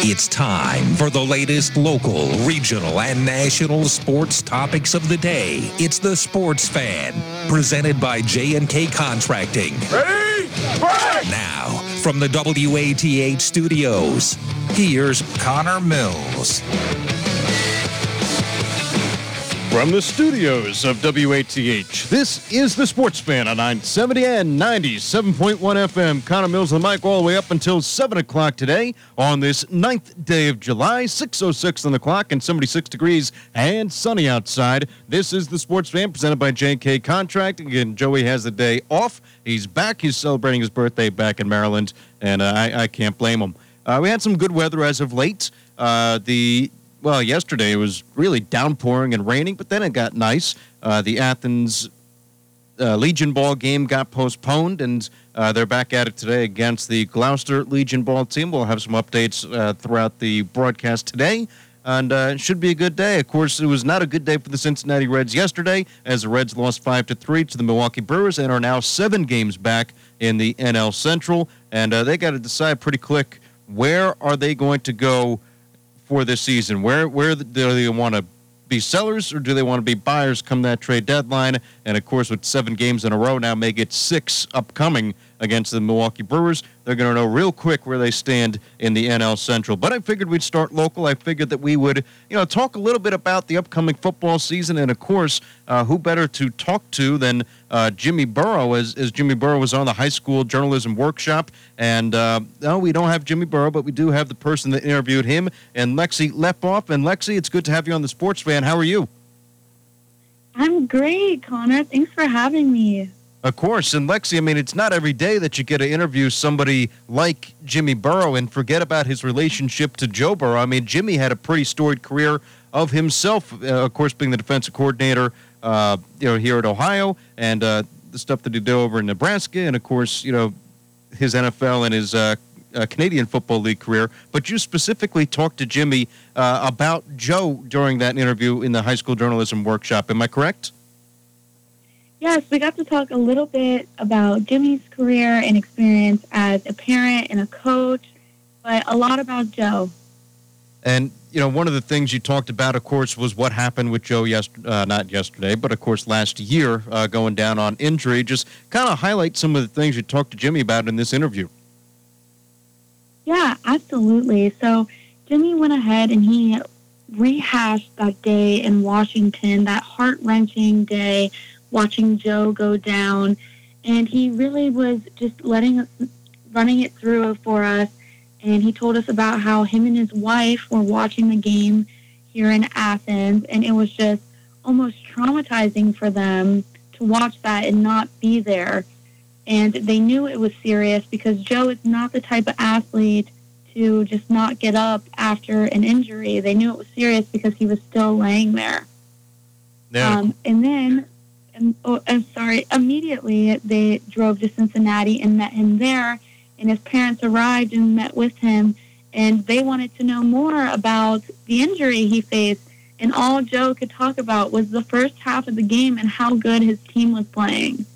It's time for the latest local, regional, and national sports topics of the day. It's the Sports Fan, presented by J&K Contracting. Ready? Break! Now, from the WATH studios, here's Connor Mills. From the studios of WATH, this is the Sports Fan on 970 and 97.1 FM. Connor Mills the mic all the way up until 7 o'clock today on this ninth day of July, 6.06 on the clock and 76 degrees and sunny outside. This is the Sports Fan presented by J&K Contracting. Again, Joey has the day off. He's back. He's celebrating his birthday back in Maryland, and uh, I, I, can't blame him. Uh, we had some good weather as of late. Uh, the well, yesterday it was really downpouring and raining, but then it got nice. Uh, the Athens uh, Legion Ball game got postponed, and uh, they're back at it today against the Gloucester Legion Ball team. We'll have some updates uh, throughout the broadcast today. And uh, it should be a good day. Of course, it was not a good day for the Cincinnati Reds yesterday, as the Reds lost five to three to the Milwaukee Brewers and are now seven games back in the NL Central. And uh, they got to decide pretty quick where are they going to go for this season? Where where do they want to be sellers or do they want to be buyers come that trade deadline? And of course, with seven games in a row now, make it six upcoming against the Milwaukee Brewers. They're going to know real quick where they stand in the NL Central. But I figured we'd start local. I figured that we would, you know, talk a little bit about the upcoming football season. And of course, uh, who better to talk to than uh, Jimmy Burrow, as, as Jimmy Burrow was on the high school journalism workshop. And uh, no, we don't have Jimmy Burrow, but we do have the person that interviewed him, and Lexi Lepoff. And Lexi, it's good to have you on the Sports Fan. How are you? I'm great, Connor. Thanks for having me. Of course. And Lexi, I mean, it's not every day that you get to interview somebody like Jimmy Burrow and forget about his relationship to Joe Burrow. I mean, Jimmy had a pretty storied career of himself, uh, of course, being the defensive coordinator, uh, you know, here at Ohio, and uh, the stuff that he did over in Nebraska, and of course, you know, his NFL and his uh, uh, Canadian Football League career. But you specifically talked to Jimmy uh, about Joe during that interview in the high school journalism workshop. Am I correct? Yes, we got to talk a little bit about Jimmy's career and experience as a parent and a coach, but a lot about Joe. And you know, one of the things you talked about, of course, was what happened with Joe yes, uh, not yesterday, but of course last year, uh, going down on injury. Just kind of highlight some of the things you talked to Jimmy about in this interview. Yeah, absolutely. So Jimmy went ahead and he rehashed that day in Washington, that heart wrenching day watching Joe go down. And he really was just letting us, running it through for us. And he told us about how him and his wife were watching the game here in Athens. And it was just almost traumatizing for them to watch that and not be there. And they knew it was serious because Joe is not the type of athlete to just not get up after an injury. They knew it was serious because he was still laying there. Yeah. Um, and then oh, I'm sorry, immediately they drove to Cincinnati and met him there. And his parents arrived and met with him. And they wanted to know more about the injury he faced. And all Joe could talk about was the first half of the game and how good his team was playing.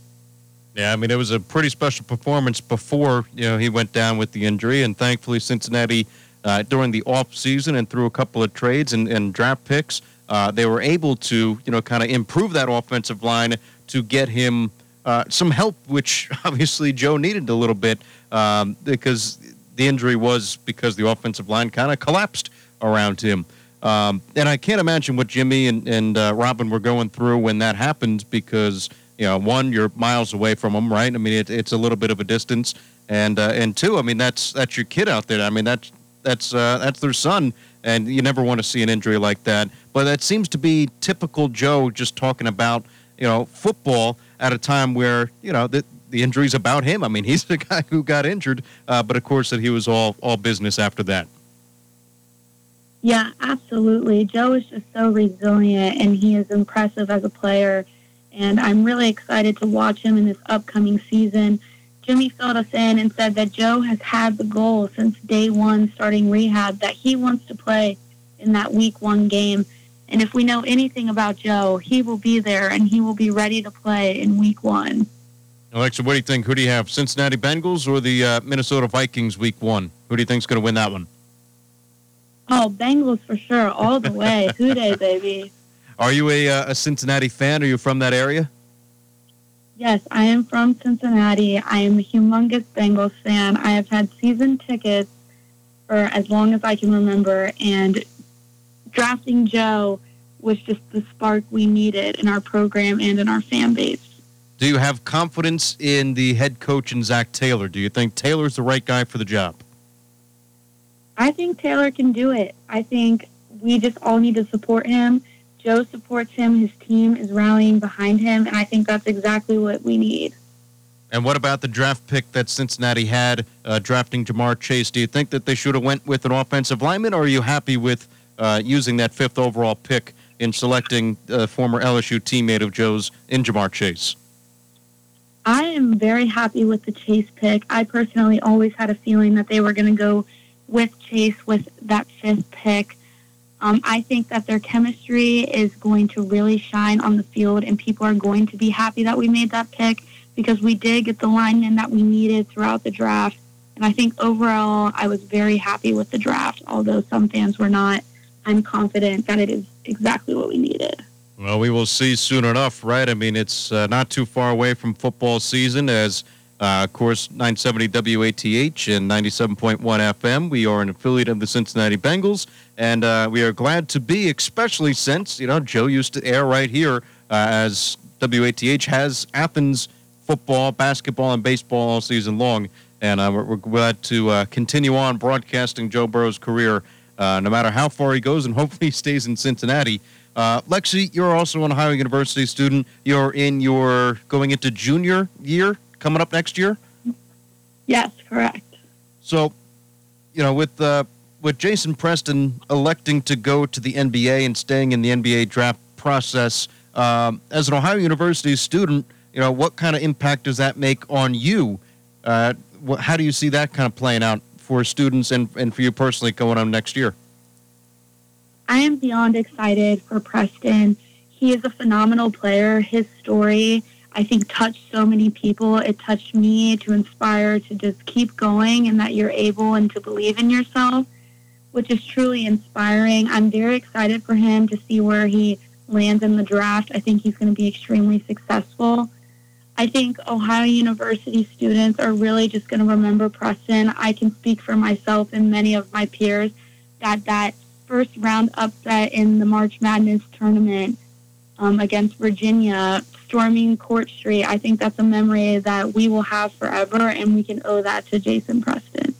Yeah, I mean, it was a pretty special performance before, you know, he went down with the injury. And thankfully, Cincinnati, uh, during the off season and through a couple of trades and, and draft picks, uh, they were able to, you know, kind of improve that offensive line to get him uh, some help, which obviously Joe needed a little bit um, because the injury was because the offensive line kind of collapsed around him. Um, and I can't imagine what Jimmy and, and uh, Robin were going through when that happened because, you know, one, you're miles away from them, right? I mean, it, it's a little bit of a distance. And, uh, and two, I mean, that's, that's your kid out there. I mean, that's, that's, uh, that's their son and you never want to see an injury like that. But that seems to be typical Joe just talking about, you know, football at a time where, you know, the, the injury's about him. I mean, he's the guy who got injured, uh, but of course that he was all, all business after that. Yeah, absolutely. Joe is just so resilient and he is impressive as a player. And I'm really excited to watch him in this upcoming season. Jimmy filled us in and said that Joe has had the goal since day one starting rehab that he wants to play in that week one game. And if we know anything about Joe, he will be there and he will be ready to play in week one. Alexa, what do you think? Who do you have, Cincinnati Bengals or the uh, Minnesota Vikings week one? Who do you think is going to win that one? Oh, Bengals for sure, all the way. Who Dey, baby. Are you a, uh, a Cincinnati fan? Are you from that area? Yes, I am from Cincinnati. I am a humongous Bengals fan. I have had season tickets for as long as I can remember, and drafting Joe was just the spark we needed in our program and in our fan base. Do you have confidence in the head coach and Zac Taylor? Do you think Taylor's the right guy for the job? I think Taylor can do it. I think we just all need to support him. Joe supports him. His team is rallying behind him, and I think that's exactly what we need. And what about the draft pick that Cincinnati had uh, drafting Ja'Marr Chase? Do you think that they should have went with an offensive lineman, or are you happy with using that fifth overall pick in selecting former LSU teammate of Joe's in Ja'Marr Chase? I am very happy with the Chase pick. I personally always had a feeling that they were going to go with Chase with that fifth pick. Um, I think that their chemistry is going to really shine on the field, and people are going to be happy that we made that pick because we did get the lineman that we needed throughout the draft. And I think overall, I was very happy with the draft, although some fans were not. I'm confident that it is exactly what we needed. Well, we will see soon enough, right? I mean, it's uh, not too far away from football season as uh, of course, 970 WATH and 97.1 FM. We are an affiliate of the Cincinnati Bengals, and uh, we are glad to be, especially since, you know, Joe used to air right here uh, as WATH has Athens football, basketball, and baseball all season long. And uh, we're, we're, glad to uh, continue on broadcasting Joe Burrow's career, uh, no matter how far he goes, and hopefully he stays in Cincinnati. Lexi, you're also an Ohio University student. You're in your going into junior year coming up next year? Yes, correct. So, you know, with uh, with Jason Preston electing to go to the NBA and staying in the NBA draft process, um, as an Ohio University student, you know, what kind of impact does that make on you? Uh, how do you see that kind of playing out for students and, and for you personally going on next year? I am beyond excited for Preston. He is a phenomenal player. His story I think touched so many people. It touched me to inspire to just keep going and that you're able and to believe in yourself, which is truly inspiring. I'm very excited for him to see where he lands in the draft. I think he's going to be extremely successful. I think Ohio University students are really just going to remember Preston. I can speak for myself and many of my peers that that first round upset in the March Madness tournament um, against Virginia storming Court Street, I think that's a memory that we will have forever, and we can owe that to Jason Preston.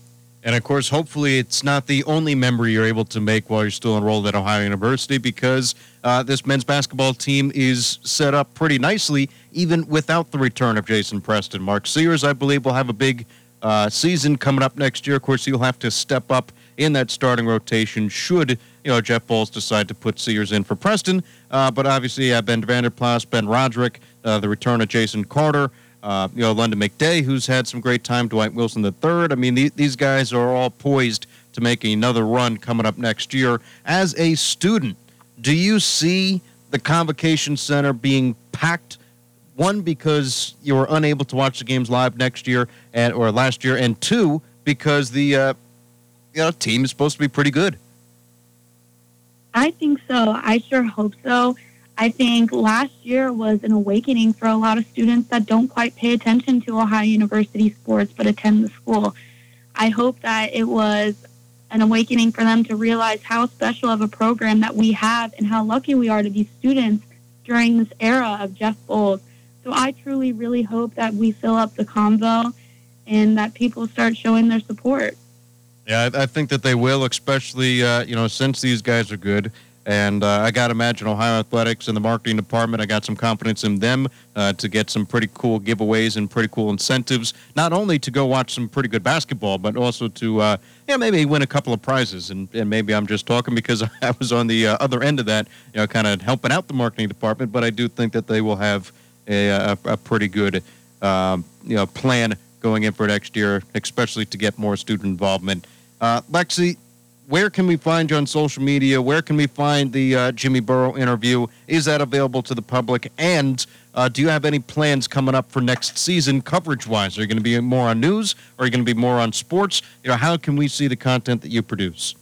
And of course, hopefully, it's not the only memory you're able to make while you're still enrolled at Ohio University because uh, this men's basketball team is set up pretty nicely, even without the return of Jason Preston. Mark Sears, I believe, will have a big uh, season coming up next year. Of course, he'll have to step up in that starting rotation should you know Jeff Boals decide to put Sears in for Preston. Uh, but obviously, Ben Vanderplas, Ben Roderick, uh, the return of Jason Carter, uh, you know Lunden McDay, who's had some great time, Dwight Wilson III. I mean, th- these guys are all poised to make another run coming up next year. As a student, do you see the Convocation Center being packed? One, because you were unable to watch the games live next year and or last year, and two, because the uh, you know, team is supposed to be pretty good. I think so. I sure hope so. I think last year was an awakening for a lot of students that don't quite pay attention to Ohio University sports but attend the school. I hope that it was an awakening for them to realize how special of a program that we have and how lucky we are to be students during this era of Jeff Boals. So I truly, really hope that we fill up the convo and that people start showing their support. Yeah, I, I think that they will, especially uh, you know since these guys are good. And uh, I got to imagine Ohio Athletics and the marketing department, I got some confidence in them uh, to get some pretty cool giveaways and pretty cool incentives, not only to go watch some pretty good basketball, but also to, uh, maybe win a couple of prizes. And, and maybe I'm just talking because I was on the uh, other end of that, you know, kind of helping out the marketing department. But I do think that they will have a, a, a pretty good, um, you know, plan going in for next year, especially to get more student involvement. Uh, Lexi, where can we find you on social media? Where can we find the uh, Jimmy Burrow interview? Is that available to the public? And uh, do you have any plans coming up for next season, coverage-wise? Are you going to be more on news? Or are you going to be more on sports? You know, how can we see the content that you produce?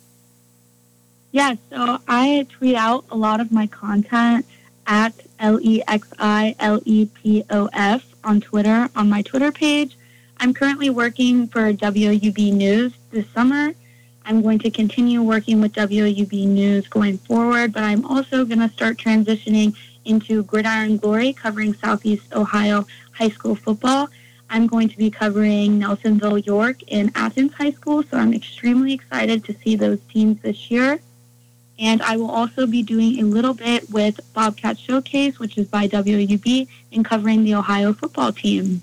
Yeah, so I tweet out a lot of my content at L E X I L E P O F on Twitter on my Twitter page. I'm currently working for WUB News this summer. I'm going to continue working with WUB News going forward, but I'm also going to start transitioning into Gridiron Glory, covering Southeast Ohio high school football. I'm going to be covering Nelsonville York and Athens High School, so I'm extremely excited to see those teams this year. And I will also be doing a little bit with Bobcat Showcase, which is by WUB, and covering the Ohio football team.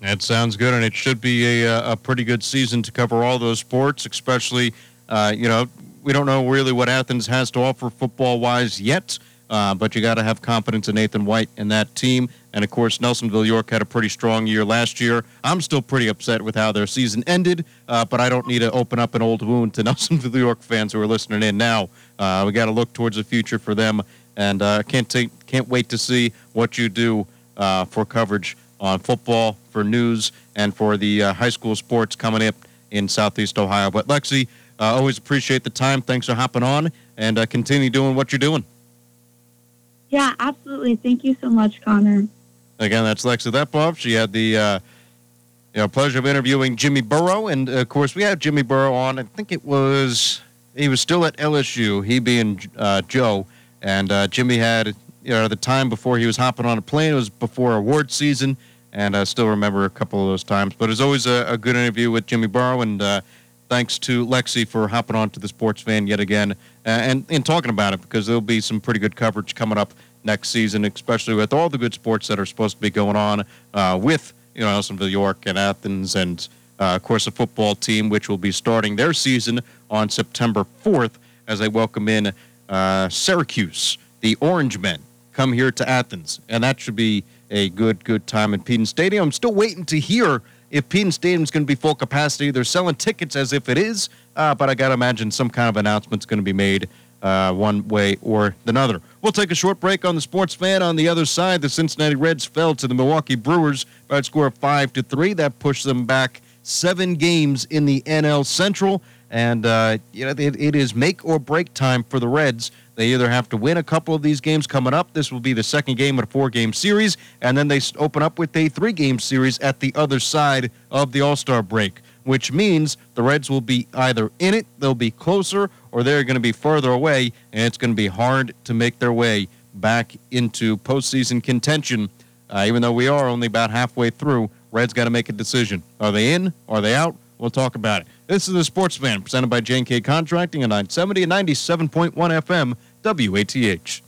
That sounds good, and it should be a, a pretty good season to cover all those sports, especially, uh, you know, we don't know really what Athens has to offer football wise yet, uh, but you got to have confidence in Nathan White and that team. And of course, Nelsonville York had a pretty strong year last year. I'm still pretty upset with how their season ended, uh, but I don't need to open up an old wound to Nelsonville York fans who are listening in now. Uh, we got to look towards the future for them, and uh, can't can't wait to see what you do uh, for coverage on football, for news, and for the uh, high school sports coming up in Southeast Ohio. But Lexi, uh, always appreciate the time. Thanks for hopping on, and continue doing what you're doing. Yeah, absolutely. Thank you so much, Connor. Again, that's Lexi Lepov. She had the uh, you know, pleasure of interviewing Jimmy Burrow, and of course, we had Jimmy Burrow on. I think it was he was still at LSU. He being uh, Joe, and uh, Jimmy had you know the time before he was hopping on a plane. It was before award season, and I still remember a couple of those times. But it's always a, a, good interview with Jimmy Burrow, and uh, thanks to Lexi for hopping on to the Sports Fan yet again. And and talking about it because there'll be some pretty good coverage coming up next season, especially with all the good sports that are supposed to be going on uh, with you know Nelsonville York and Athens, and uh, of course the football team, which will be starting their season on September 4th as they welcome in uh, Syracuse, the Orange Men, come here to Athens, and that should be a good good time at Peden Stadium. I'm still waiting to hear if Peden Stadium is going to be full capacity. They're selling tickets as if it is, uh, but I got to imagine some kind of announcement's going to be made uh, one way or another. We'll take a short break on the sports fan. On the other side, the Cincinnati Reds fell to the Milwaukee Brewers by a score of five to three. That pushed them back seven games in the NL Central, and uh, you know it, it is make or break time for the Reds. They either have to win a couple of these games coming up. This will be the second game of a four-game series, and then they open up with a three-game series at the other side of the All-Star break which means the Reds will be either in it, they'll be closer, or they're going to be further away, and it's going to be hard to make their way back into postseason contention. Uh, even though we are only about halfway through, Reds got to make a decision. Are they in? Are they out? We'll talk about it. This is the Sports Fan presented by J&K Contracting at 970 and 97.1 FM WATH.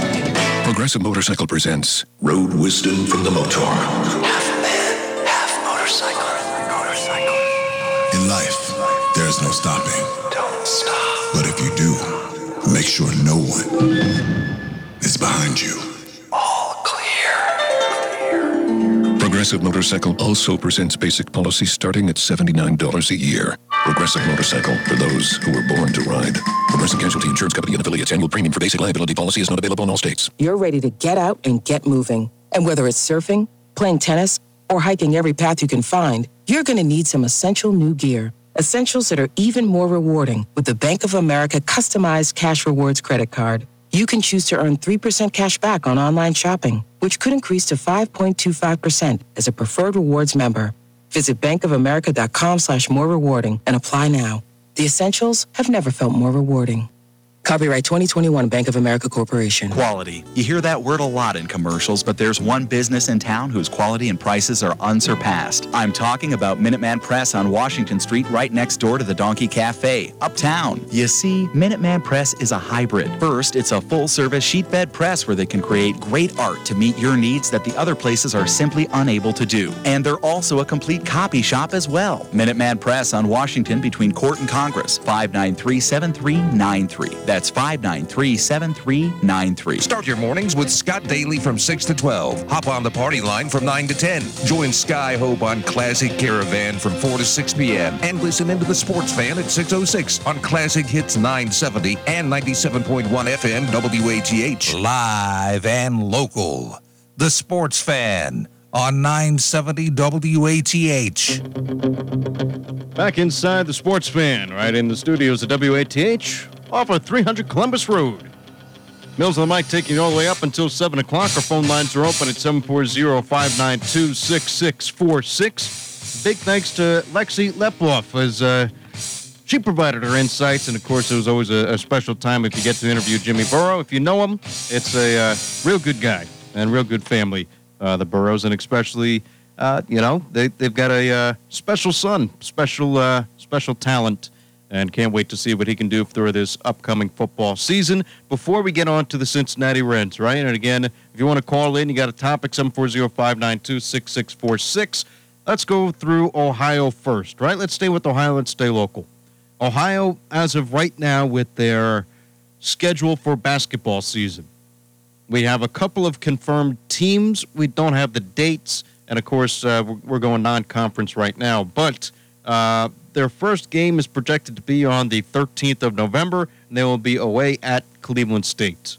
Progressive Motorcycle presents Road Wisdom from the Motaur. Half man, half motorcycle. Motorcycle. In life, there is no stopping. Don't stop. But if you do, make sure no one is behind you. Progressive Motorcycle also presents basic policy starting at $79 a year. Progressive Motorcycle for those who were born to ride. Progressive Casualty Insurance Company and affiliates. Annual premium for basic liability policy is not available in all states. You're ready to get out and get moving. And whether it's surfing, playing tennis, or hiking every path you can find, you're going to need some essential new gear. Essentials that are even more rewarding with the Bank of America customized cash rewards credit card. You can choose to earn 3% cash back on online shopping, which could increase to 5.25% as a preferred rewards member. Visit bankofamerica.com slash more rewarding and apply now. The essentials have never felt more rewarding. Copyright 2021 Bank of America Corporation. Quality. You hear that word a lot in commercials, but there's one business in town whose quality and prices are unsurpassed. I'm talking about Minuteman Press on Washington Street, right next door to the Donkey Cafe, uptown. You see, Minuteman Press is a hybrid. First, it's a full service sheetfed press where they can create great art to meet your needs that the other places are simply unable to do. And they're also a complete copy shop as well. Minuteman Press on Washington between Court and Congress, 593 7393. That's That's 593 7393. Start your mornings with Scott Daly from 6 to 12. Hop on the party line from 9 to 10. Join Sky Hope on Classic Caravan from 4 to 6 p.m. And listen into the Sports Fan at 606 on Classic Hits 970 and 97.1 FM WATH. Live and local. The Sports Fan on 970 WATH. Back inside the sports fan, right in the studios at WATH, off of 300 Columbus Road. Mills on the mic taking you all the way up until 7 o'clock. Our phone lines are open at 740 592 6646. Big thanks to Lexi Leploff as uh, she provided her insights. And of course, it was always a, a, special time if you get to interview Jimmy Burrow. If you know him, it's a uh, real good guy and real good family, uh, the Burrows, and especially. Uh, you know, they, they've got a uh, special son, special uh, special talent and can't wait to see what he can do for this upcoming football season. Before we get on to the Cincinnati Reds, right? And again, if you want to call in, you got a topic 740-592-6646. Let's go through Ohio first, right? Let's stay with Ohio. Let's stay local. Ohio, as of right now, with their schedule for basketball season, we have a couple of confirmed teams. We don't have the dates, and of course, uh, we're going non-conference right now, but. Uh, their first game is projected to be on the 13th of November, and they will be away at Cleveland State.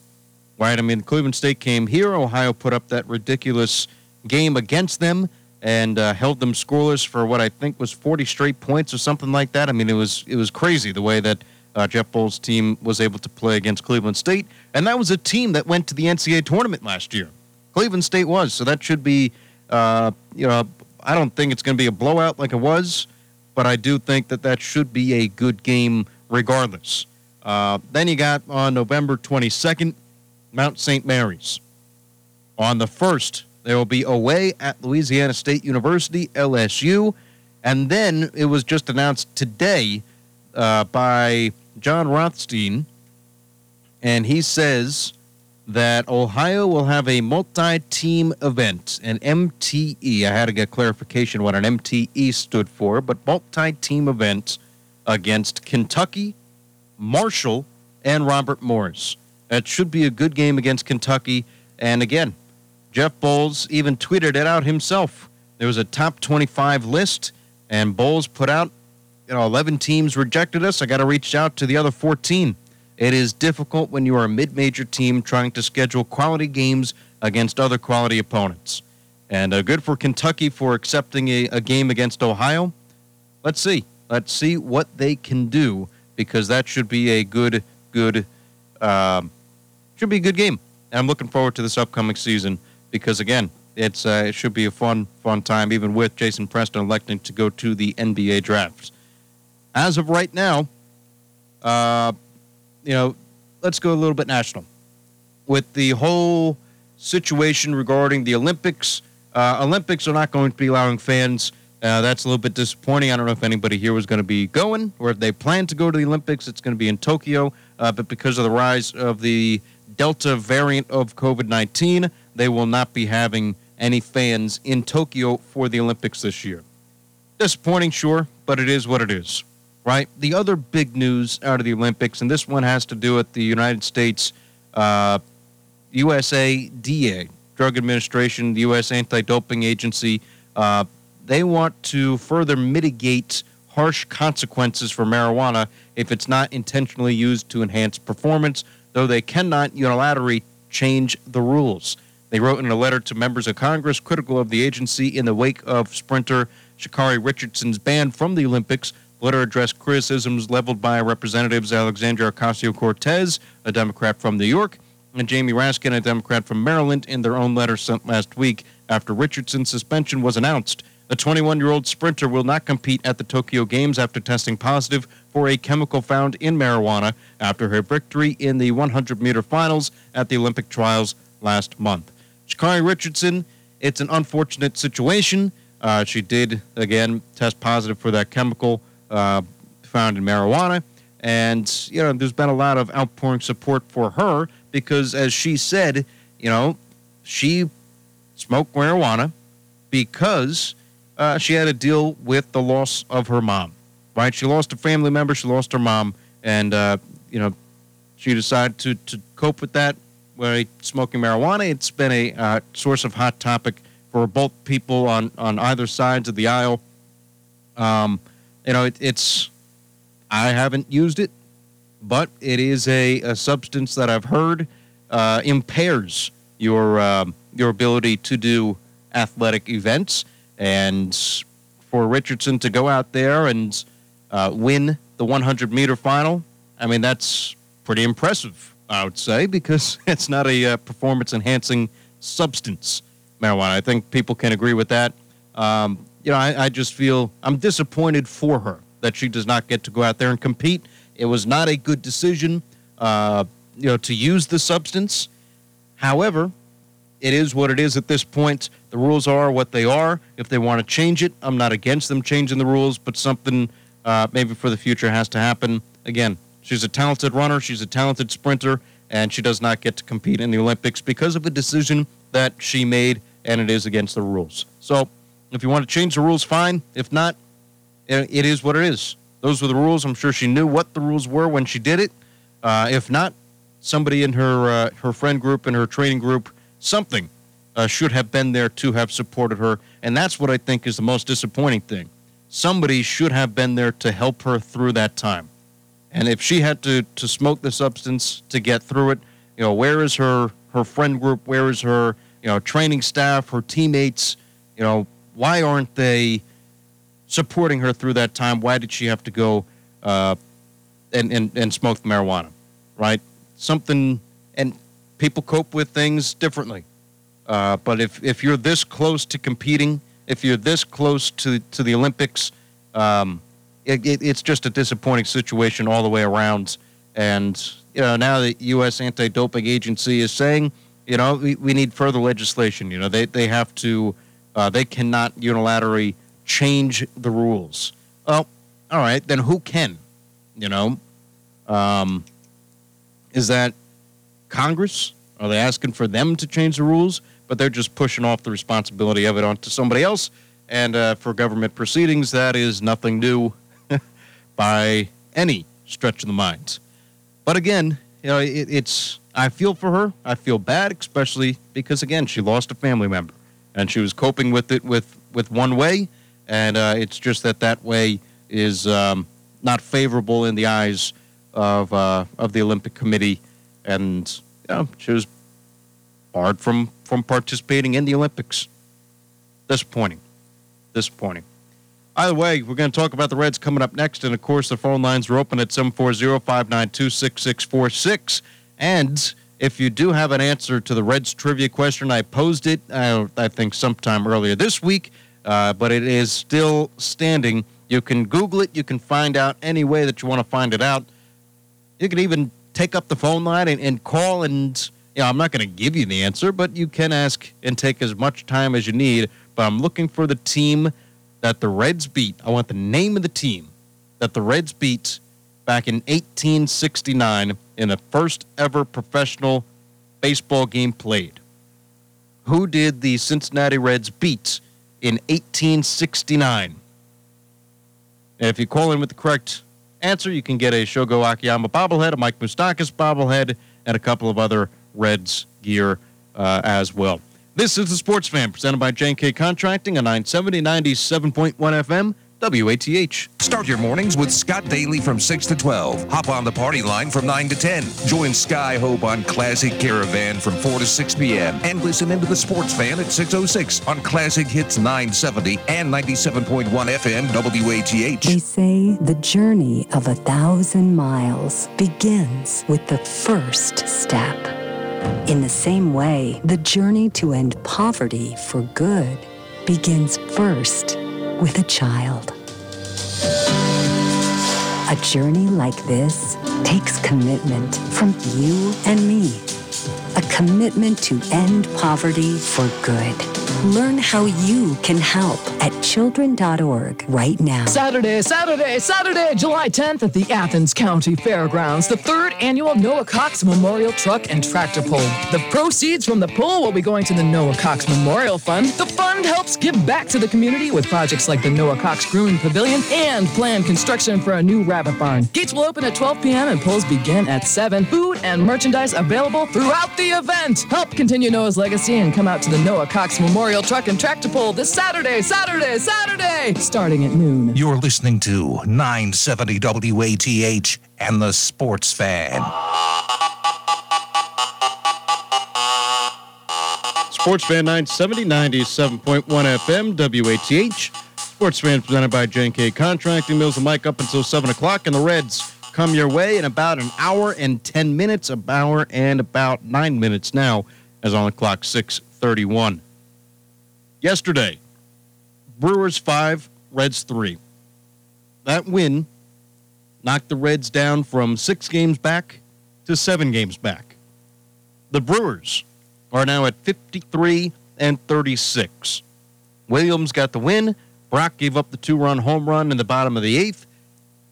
Right? I mean, Cleveland State came here. Ohio put up that ridiculous game against them and uh, held them scoreless for what I think was 40 straight points or something like that. I mean, it was it was crazy the way that uh, Jeff Boals' team was able to play against Cleveland State, and that was a team that went to the NCAA tournament last year. Cleveland State was, so that should be, uh, you know, I don't think it's going to be a blowout like it was but I do think that that should be a good game regardless. Uh, then you got on November 22nd, Mount St. Mary's. On the 1st, they will be away at Louisiana State University, LSU. And then it was just announced today uh, by Jon Rothstein, and he says that Ohio will have a multi team event, an MTE. I had to get clarification what an MTE stood for, but multi team event against Kentucky, Marshall, and Robert Morris. That should be a good game against Kentucky. And again, Jeff Boals even tweeted it out himself. There was a top 25 list, and Boals put out, you know, 11 teams rejected us. I got to reach out to the other 14. It is difficult when you are a mid major team trying to schedule quality games against other quality opponents. And uh, good for Kentucky for accepting a, a, game against Ohio. Let's see. Let's see what they can do because that should be a good, good, uh, should be a good game. And I'm looking forward to this upcoming season because again, it's uh, it should be a fun, fun time even with Jason Preston electing to go to the NBA draft. As of right now, uh, you know, let's go a little bit national. With the whole situation regarding the Olympics, uh, Olympics are not going to be allowing fans. Uh, that's a little bit disappointing. I don't know if anybody here was going to be going or if they plan to go to the Olympics. It's going to be in Tokyo, uh, but because of the rise of the Delta variant of COVID 19, they will not be having any fans in Tokyo for the Olympics this year. Disappointing, sure, but it is what it is right? The other big news out of the Olympics, and this one has to do with the United States uh, USADA, Drug Administration, the U.S. Anti Doping Agency. Uh, they want to further mitigate harsh consequences for marijuana if it's not intentionally used to enhance performance, though they cannot unilaterally change the rules. They wrote in a letter to members of Congress critical of the agency in the wake of sprinter Sha'Carri Richardson's ban from the Olympics letter addressed criticisms leveled by Representatives Alexandria Ocasio Cortez, a Democrat from New York, and Jamie Raskin, a Democrat from Maryland, in their own letter sent last week after Richardson's suspension was announced. The 21 year old sprinter will not compete at the Tokyo Games after testing positive for a chemical found in marijuana after her victory in the 100 meter finals at the Olympic trials last month. Sha'Carri Richardson, it's an unfortunate situation. Uh, she did, again, test positive for that chemical uh, found in marijuana. And, you know, there's been a lot of outpouring support for her because, as she said, you know, she smoked marijuana because uh, she had to deal with the loss of her mom, right? She lost a family member, she lost her mom, and, uh, you know, she decided to, to cope with that by smoking marijuana. It's been a uh, source of hot topic for both people on, on either sides of the aisle. Um, you know, it, it's, I haven't used it, but it is a, a substance that I've heard uh, impairs your, um, your ability to do athletic events. And for Richardson to go out there and uh, win the 100 meter final, I mean, that's pretty impressive, I would say, because it's not a uh, performance enhancing substance, marijuana. I think people can agree with that. Um, you know, I, I, just feel I'm disappointed for her that she does not get to go out there and compete. It was not a good decision, uh, you know, to use the substance. However, it is what it is at this point. The rules are what they are. If they want to change it, I'm not against them changing the rules, but something uh, maybe for the future has to happen. Again, she's a talented runner, she's a talented sprinter, and she does not get to compete in the Olympics because of a decision that she made, and it is against the rules. So, if you want to change the rules, fine. If not, it is what it is. Those were the rules. I'm sure she knew what the rules were when she did it. Uh, if not, somebody in her uh, her friend group and her training group something uh, should have been there to have supported her. And that's what I think is the most disappointing thing. Somebody should have been there to help her through that time. And if she had to, to smoke the substance to get through it, you know, where is her, her friend group? Where is her, you know, training staff, her teammates? You know, why aren't they supporting her through that time? Why did she have to go uh, and, and, and smoke the marijuana, right? Something, and people cope with things differently. Uh, but if, if you're this close to competing, if you're this close to, to the Olympics, um, it, it, it's just a disappointing situation all the way around. And you know, now the U.S. Anti-Doping Agency is saying, you know, we, we need further legislation. You know, they, they have to, uh, they cannot unilaterally change the rules. Well, all right, then who can? You know, um, is that Congress? Are they asking for them to change the rules? But they're just pushing off the responsibility of it onto somebody else. And uh, for government proceedings, that is nothing new by any stretch of the mind. But again, you know, it, it's I feel for her. I feel bad, especially because again, she lost a family member, and she was coping with it with with one way, and uh, it's just that that way is um, not favorable in the eyes of uh, of the Olympic Committee and you know, she was barred from from participating in the Olympics. Disappointing. Disappointing. Either way, we're going to talk about the Reds coming up next. And of course, the phone lines are open at 740 592 6646. And if you do have an answer to the Reds trivia question, I posed it, uh, I think, sometime earlier this week, uh, but it is still standing. You can Google it, you can find out any way that you want to find it out. You can even take up the phone line and, and call and know, I'm not going to give you the answer, but you can ask and take as much time as you need. But I'm looking for the team that the Reds beat. I want the name of the team that the Reds beat back in 1869 in the first ever professional baseball game played. Who did the Cincinnati Reds beat in 1869? And if you call in with the correct answer, you can get a Shogo Akiyama bobblehead, a Mike Moustakas bobblehead, and a couple of other Reds gear uh, as well. This is the Sports Fan presented by J&K Contracting on 970 97.1 FM WATH. Start your mornings with Scott Daly from 6 to 12. Hop on the party line from 9 to 10. Join Sky Hope on Classic Caravan from 4 to 6 p.m. And listen into the Sports Fan at 606 on Classic Hits 970 and 97.1 FM WATH. They say the journey of a thousand miles begins with the first step. In the same way, the journey to end poverty for good begins first with a child. A journey like this takes commitment from you and me. A commitment to end poverty for good. Learn how you can help at children.org right now. Saturday, Saturday, Saturday, July 10th at the Athens County Fairgrounds, the third annual Noah Cox Memorial Truck and Tractor Pull. The proceeds from the pull will be going to the Noah Cox Memorial Fund. The fund helps give back to the community with projects like the Noah Cox Grooming Pavilion and planned construction for a new rabbit barn. Gates will open at 12 p.m. and pulls begin at 7. Food and merchandise available throughout the event. Help continue Noah's legacy and come out to the Noah Cox Memorial Truck and Tractor Pull this Saturday, Saturday, Saturday, starting at noon. You're listening to 970 WATH and the Sports Fan. Sports Fan 970, 97.1 FM, WATH. Sports Fan presented by JK Contracting Mills and Mike up until 7 o'clock, and the Reds come your way in about an hour and 10 minutes, an hour and about 9 minutes now, as on the clock 631. Yesterday, Brewers 5, Reds 3. That win knocked the Reds down from six games back to seven games back. The Brewers are now at 53 and 36. Williams got the win. Brock gave up the two run home run in the bottom of the eighth,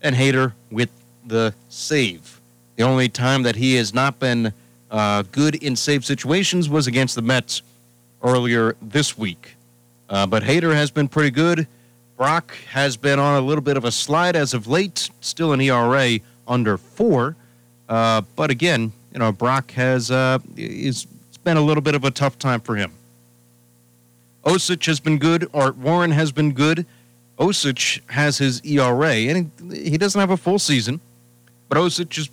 and Hader with the save. The only time that he has not been uh, good in save situations was against the Mets earlier this week. Uh, but Hader has been pretty good. Brock has been on a little bit of a slide as of late, still an ERA under four. Uh, but again, you know, Brock has uh, is it's been a little bit of a tough time for him. Osich has been good. Art Warren has been good. Osich has his ERA, and he, he doesn't have a full season, but Osich is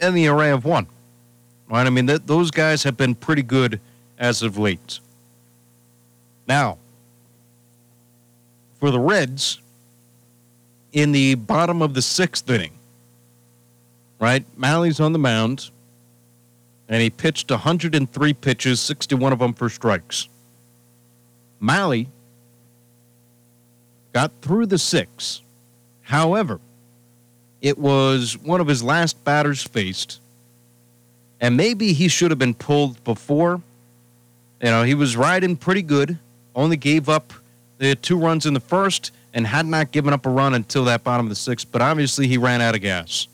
in the array of one. Right? I mean, th- those guys have been pretty good as of late. Now, for the Reds, in the bottom of the sixth inning, right? Mahle's on the mound, and he pitched 103 pitches, 61 of them for strikes. Mahle got through the six. However, it was one of his last batters faced, and maybe he should have been pulled before. You know, he was riding pretty good, only gave up the two runs in the first, and had not given up a run until that bottom of the sixth, but obviously he ran out of gas.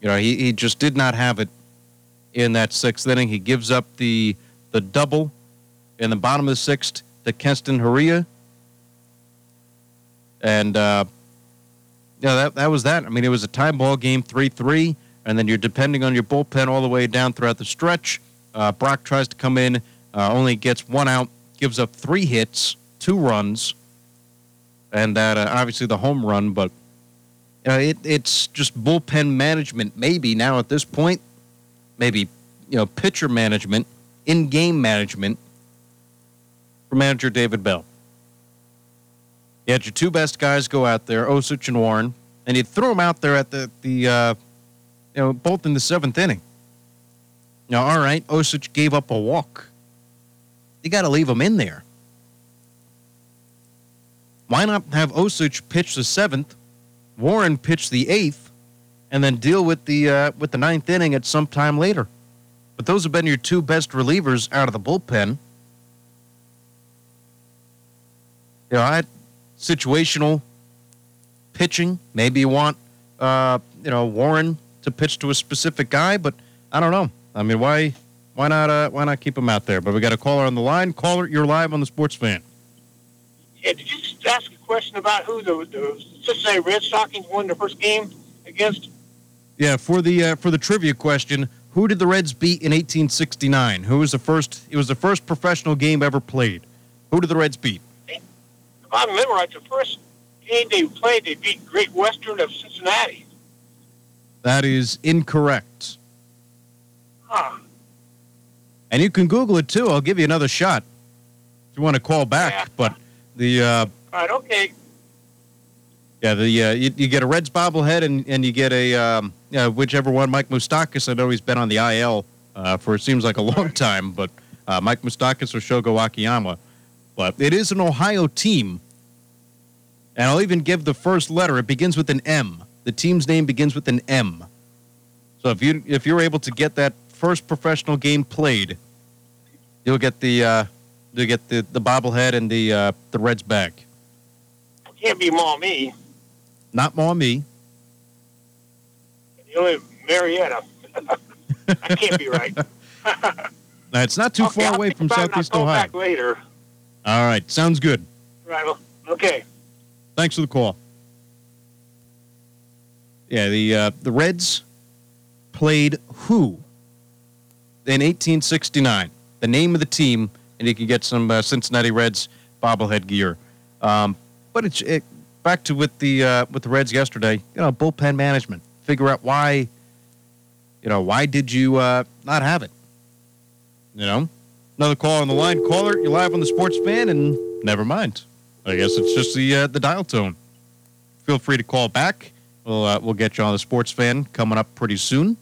You know, he, he just did not have it in that sixth inning. He gives up the the double in the bottom of the sixth to Keston Hiura. And uh, yeah, that that was that. I mean, it was a tie ball game, three three, and then you're depending on your bullpen all the way down throughout the stretch. Uh, Brock tries to come in, uh, only gets one out, gives up three hits, two runs, and that uh, obviously the home run. But uh, it it's just bullpen management, maybe now at this point, maybe you know pitcher management, in game management for manager David Bell. You had your two best guys go out there, Osich and Warren, and you throw them out there at the the uh, you know both in the seventh inning. Now, all right, Osich gave up a walk. You got to leave him in there. Why not have Osich pitch the seventh, Warren pitch the eighth, and then deal with the uh, with the ninth inning at some time later? But those have been your two best relievers out of the bullpen. You know, I situational pitching. Maybe you want, uh, you know, Warren to pitch to a specific guy, but I don't know. I mean, why, why not, uh, why not keep him out there? But we got a caller on the line. Caller, you're live on the Sports Fan. Yeah, did you just ask a question about who the, the Cincinnati Red Stockings won their first game against? Yeah, for the uh, for the trivia question, who did the Reds beat in 1869? Who was the first? It was the first professional game ever played. Who did the Reds beat? If I remember right, the first game they played, they beat Great Western of Cincinnati. That is incorrect. Huh. And you can Google it too. I'll give you another shot if you want to call back. Yeah. But the uh, All right, okay. yeah, the uh, you, you get a Reds bobblehead and, and you get a um, yeah, whichever one. Mike Moustakas. I know he's been on the IL uh, for it seems like a long time, but uh, Mike Moustakas or Shogo Akiyama. But it is an Ohio team, and I'll even give the first letter. It begins with an M. The team's name begins with an M. So if you if you're able to get that first professional game played, you'll get the uh, to get the, the bobblehead and the uh, the Reds back? Can't be more me. Not more me. The only Marietta. that can't be right. Now, it's not too Okay, far I'll away from about it and I'll Southeast Ohio. back later. All right, sounds good. Right. Well, okay. Thanks for the call. Yeah, the uh, the Reds played who in 1869? The name of the team, and you can get some uh, Cincinnati Reds bobblehead gear. Um, but it's it, back to with the uh, with the Reds yesterday. You know, bullpen management. Figure out why. You know, why did you uh, not have it? You know, another call on the line. Caller, you're live on the Sports Fan, and never mind. I guess it's just the uh, the dial tone. Feel free to call back. We'll uh, we'll get you on the Sports Fan coming up pretty soon.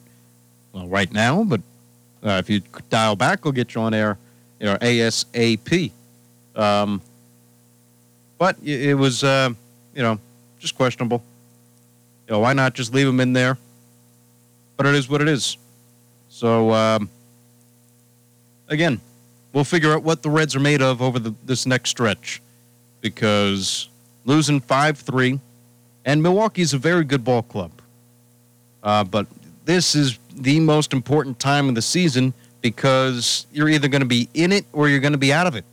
Well, right now, but uh, if you dial back, we'll get you on air. You know, ASAP. Um, but it was uh, you know just questionable. You know, why not just leave them in there? But it is what it is. So um, again, we'll figure out what the Reds are made of over the, this next stretch because losing 5 3, and Milwaukee's a very good ball club. Uh, but this is the most important time of the season because you're either going to be in it or you're going to be out of it.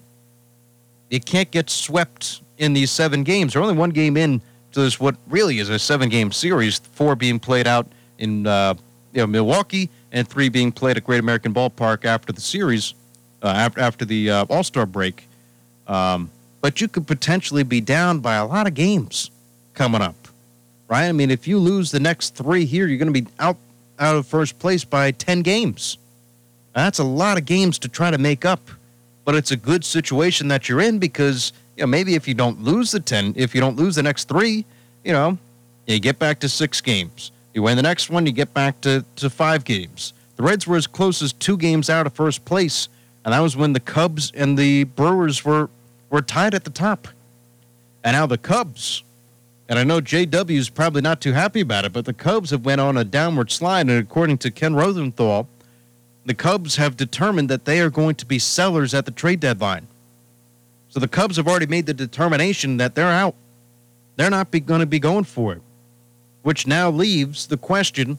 You can't get swept in these seven games. They're only one game in to this, what really is a seven game series, four being played out in uh, you know, Milwaukee and three being played at Great American Ballpark after the series, uh, after, the uh, All Star break. Um, but you could potentially be down by a lot of games coming up, right? I mean, if you lose the next three here, you're going to be out out of first place by 10 games. That's a lot of games to try to make up, but it's a good situation that you're in because you know maybe if you don't lose the 10, if you don't lose the next three, you know, you get back to six games. You win the next one, you get back to, to five games. The Reds were as close as two games out of first place, and that was when the Cubs and the Brewers were were tied at the top. And now the Cubs, and I know JW is probably not too happy about it, but the Cubs have went on a downward slide, and according to Ken Rosenthal, the Cubs have determined that they are going to be sellers at the trade deadline. So the Cubs have already made the determination that they're out. They're not going to be going for it, which now leaves the question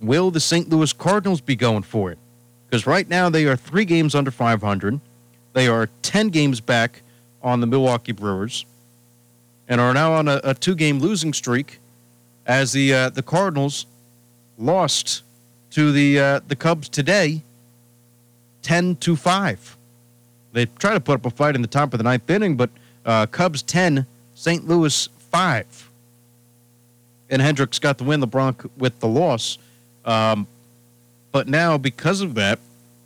will the St. Louis Cardinals be going for it? Because right now they are three games under 500. They are 10 games back on the Milwaukee Brewers and are now on a, a two game losing streak as the, uh, the Cardinals lost to the, uh, the Cubs today 10 to 5. They try to put up a fight in the top of the ninth inning, but uh, Cubs 10, St. Louis 5. And Hendricks got the win, the with the loss. Um, but now, because of that,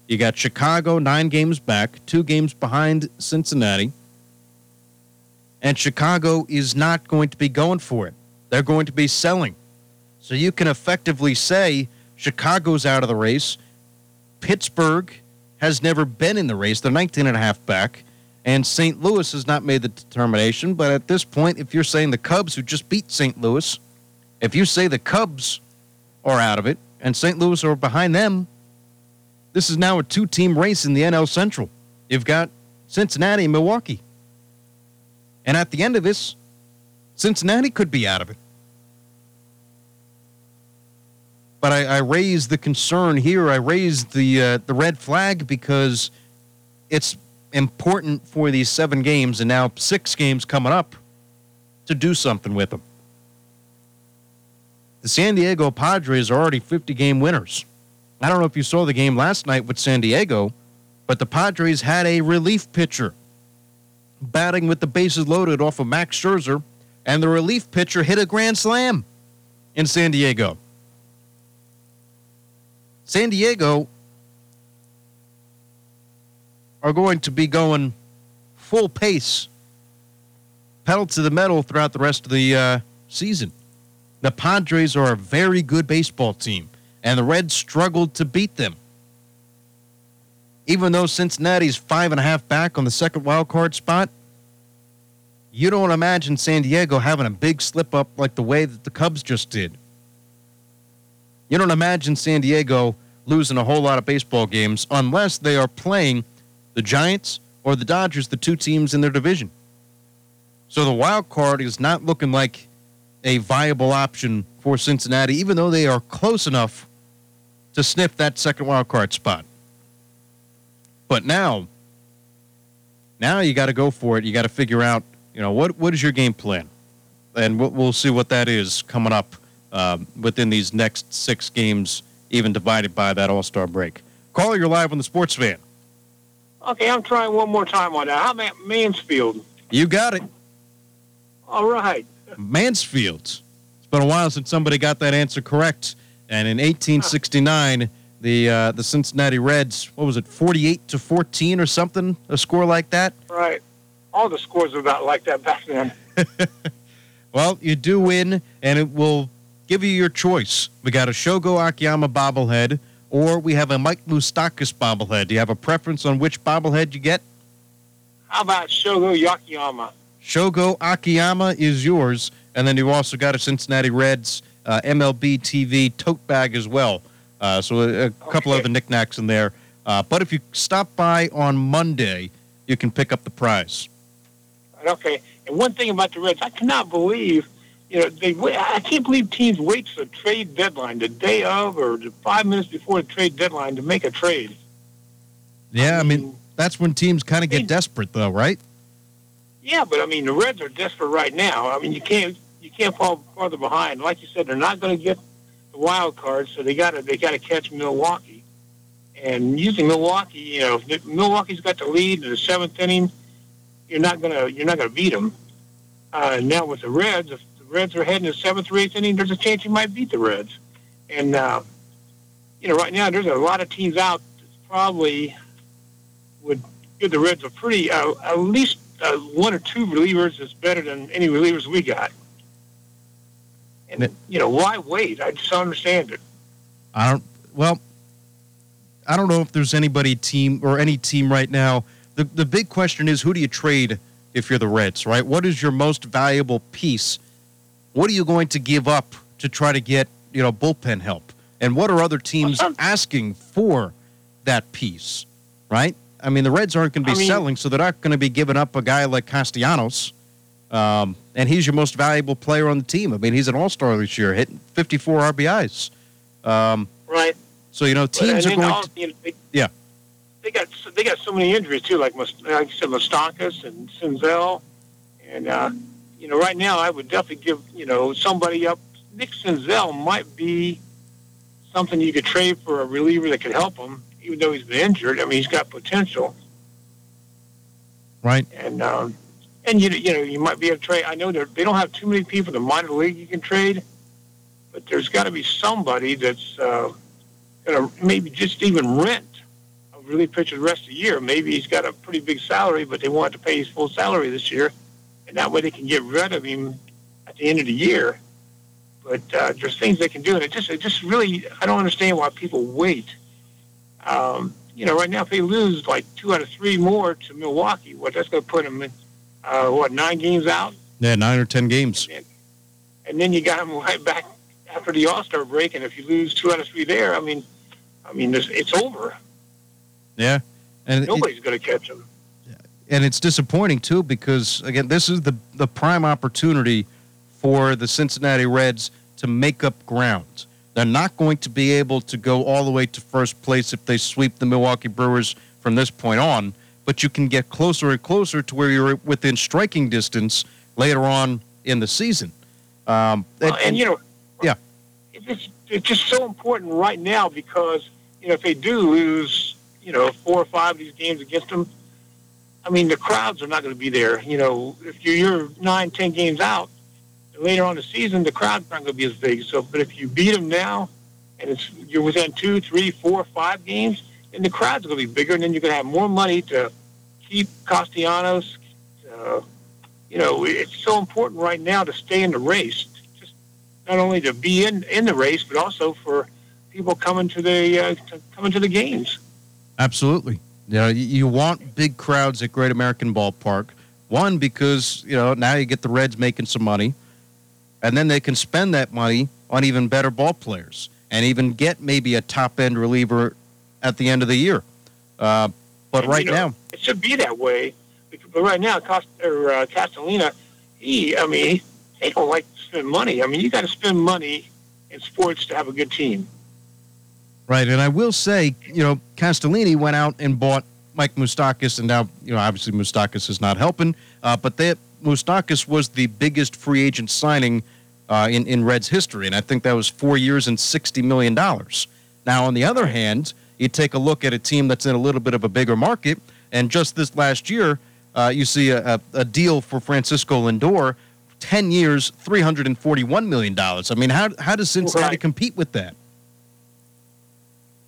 you got Chicago nine games back, two games behind Cincinnati. And Chicago is not going to be going for it. They're going to be selling. So you can effectively say Chicago's out of the race. Pittsburgh has never been in the race. They're 19 and a half back. And St. Louis has not made the determination. But at this point, if you're saying the Cubs, who just beat St. Louis, if you say the Cubs are out of it and St. Louis are behind them, this is now a two team race in the NL Central. You've got Cincinnati and Milwaukee. And at the end of this, Cincinnati could be out of it. But I, I raised the concern here. I raised the uh, the red flag because it's important for these seven games and now six games coming up to do something with them. The San Diego Padres are already 50 game winners. I don't know if you saw the game last night with San Diego, but the Padres had a relief pitcher batting with the bases loaded off of Max Scherzer, and the relief pitcher hit a grand slam in San Diego. San Diego are going to be going full pace, pedal to the metal throughout the rest of the uh, season. The Padres are a very good baseball team, and the Reds struggled to beat them. Even though Cincinnati's five and a half back on the second wild card spot, you don't imagine San Diego having a big slip up like the way that the Cubs just did. You don't imagine San Diego losing a whole lot of baseball games unless they are playing the Giants, or the Dodgers, the two teams in their division. So the wild card is not looking like a viable option for Cincinnati, even though they are close enough to sniff that second wild card spot. But now, now you got to go for it. You got to figure out, you know, what what is your game plan, and we'll, we'll see what that is coming up um, within these next six games, even divided by that All Star break. Caller, you're live on the Sports Fan. Okay, I'm trying one more time on that. How about Mansfield? You got it, All right. Mansfield. It's been a while since somebody got that answer correct, and in 1869. The uh, the Cincinnati Reds, what was it, 48 to 14 or something, a score like that? Right. All the scores were about like that back then. Well, you do win, and it will give you your choice. We got a Shogo Akiyama bobblehead, or we have a Mike Moustakas bobblehead. Do you have a preference on which bobblehead you get? How about Shogo Akiyama? Shogo Akiyama is yours, and then you also got a Cincinnati Reds uh, MLB TV tote bag as well. Uh, so a, a couple Okay. other knickknacks in there. Uh, but if you stop by on Monday, you can pick up the prize. Okay. And one thing about the Reds, I cannot believe, you know, they. I can't believe teams wait to the trade deadline, the day of or five minutes before the trade deadline to make a trade. Yeah, I mean that's when teams kind of get desperate, though, right? Yeah, but I mean, the Reds are desperate right now. I mean, you can't you can't fall farther behind. Like you said, they're not going to get the wild card, so they got to they got to catch Milwaukee. And using Milwaukee, you know, if Milwaukee's got the lead in the seventh inning. You're not gonna you're not gonna beat them. Uh, now with the Reds, if Reds are heading to seventh or eighth inning, there's a chance you might beat the Reds. And uh, you know, right now there's a lot of teams out that probably would give the Reds a pretty uh, at least uh, one or two relievers is better than any relievers we got. And you know, why wait? I just don't understand it. I don't. Well, I don't know if there's anybody team or any team right now. The the big question is who do you trade if you're the Reds, right? What is your most valuable piece? What are you going to give up to try to get you know bullpen help? And what are other teams asking for that piece, right? I mean, the Reds aren't going to be I mean- selling, so they're not going to be giving up a guy like Castellanos. Um, and he's your most valuable player on the team. I mean, he's an all star this year, hitting 54 RBIs. Um, Right. so, you know, teams and are going all- to. you know, they, Yeah. they got they got so many injuries too, like like you said, Moustakas and Senzel. and uh, you know, right now I would definitely give you know somebody up. Nick Senzel might be something you could trade for a reliever that could help him, even though he's been injured. I mean, he's got potential, Right. and um, and you you know you might be able to trade. I know they're- don't have too many people in the minor league you can trade, but there's got to be somebody that's uh, going to maybe just even rent a really pitcher the rest of the year. Maybe he's got a pretty big salary, but they want to pay his full salary this year, and that way they can get rid of him at the end of the year. But uh, there's things they can do, and it just it just really I don't understand why people wait. Um, you know, right now if they lose like two out of three more to Milwaukee, what that's going to put them in uh, what nine games out, Yeah, nine or 10 games. and then you got them right back after the All Star break, and if you lose two out of three there, I mean, I mean it's, it's over. Yeah. And Nobody's going to catch them. And it's disappointing too because again this is the the prime opportunity for the Cincinnati Reds to make up ground. They're not going to be able to go all the way to first place if they sweep the Milwaukee Brewers from this point on, but you can get closer and closer to where you're within striking distance later on in the season. Um, Well, and you know, yeah, it's it's just so important right now because you know if they do lose, you know, four or five of these games against them, I mean the crowds are not going to be there. You know, if you're, you're nine, ten games out later on the season, the crowds aren't going to be as big. So, but if you beat them now, and it's you're within two, three, four, five games, then the crowds are going to be bigger, and then you're going to have more money to keep Castellanos. Uh, you know, it's so important right now to stay in the race just not only to be in in the race, but also for people coming to the uh, to, coming to the games. Absolutely. You know, you- want big crowds at Great American Ballpark. One, because, you know, now you get the Reds making some money, and then they can spend that money on even better ball players and even get maybe a top end reliever at the end of the year. Uh, but And, right you know, now, it should be that way. But right now, Cost, or, uh, Castellini, he, I mean, they don't like to spend money. I mean, you got to spend money in sports to have a good team. Right, and I will say, you know, Castellini went out and bought Mike Moustakas, and now, you know, obviously Moustakas is not helping, uh, but that Moustakas was the biggest free agent signing uh, in in Reds history, and I think that was four years and sixty million dollars. Now, on the other hand, you take a look at a team that's in a little bit of a bigger market, and just this last year, uh, you see a, a, a deal for Francisco Lindor, ten years, three hundred and forty-one million dollars. I mean, how how does Cincinnati Right. compete with that?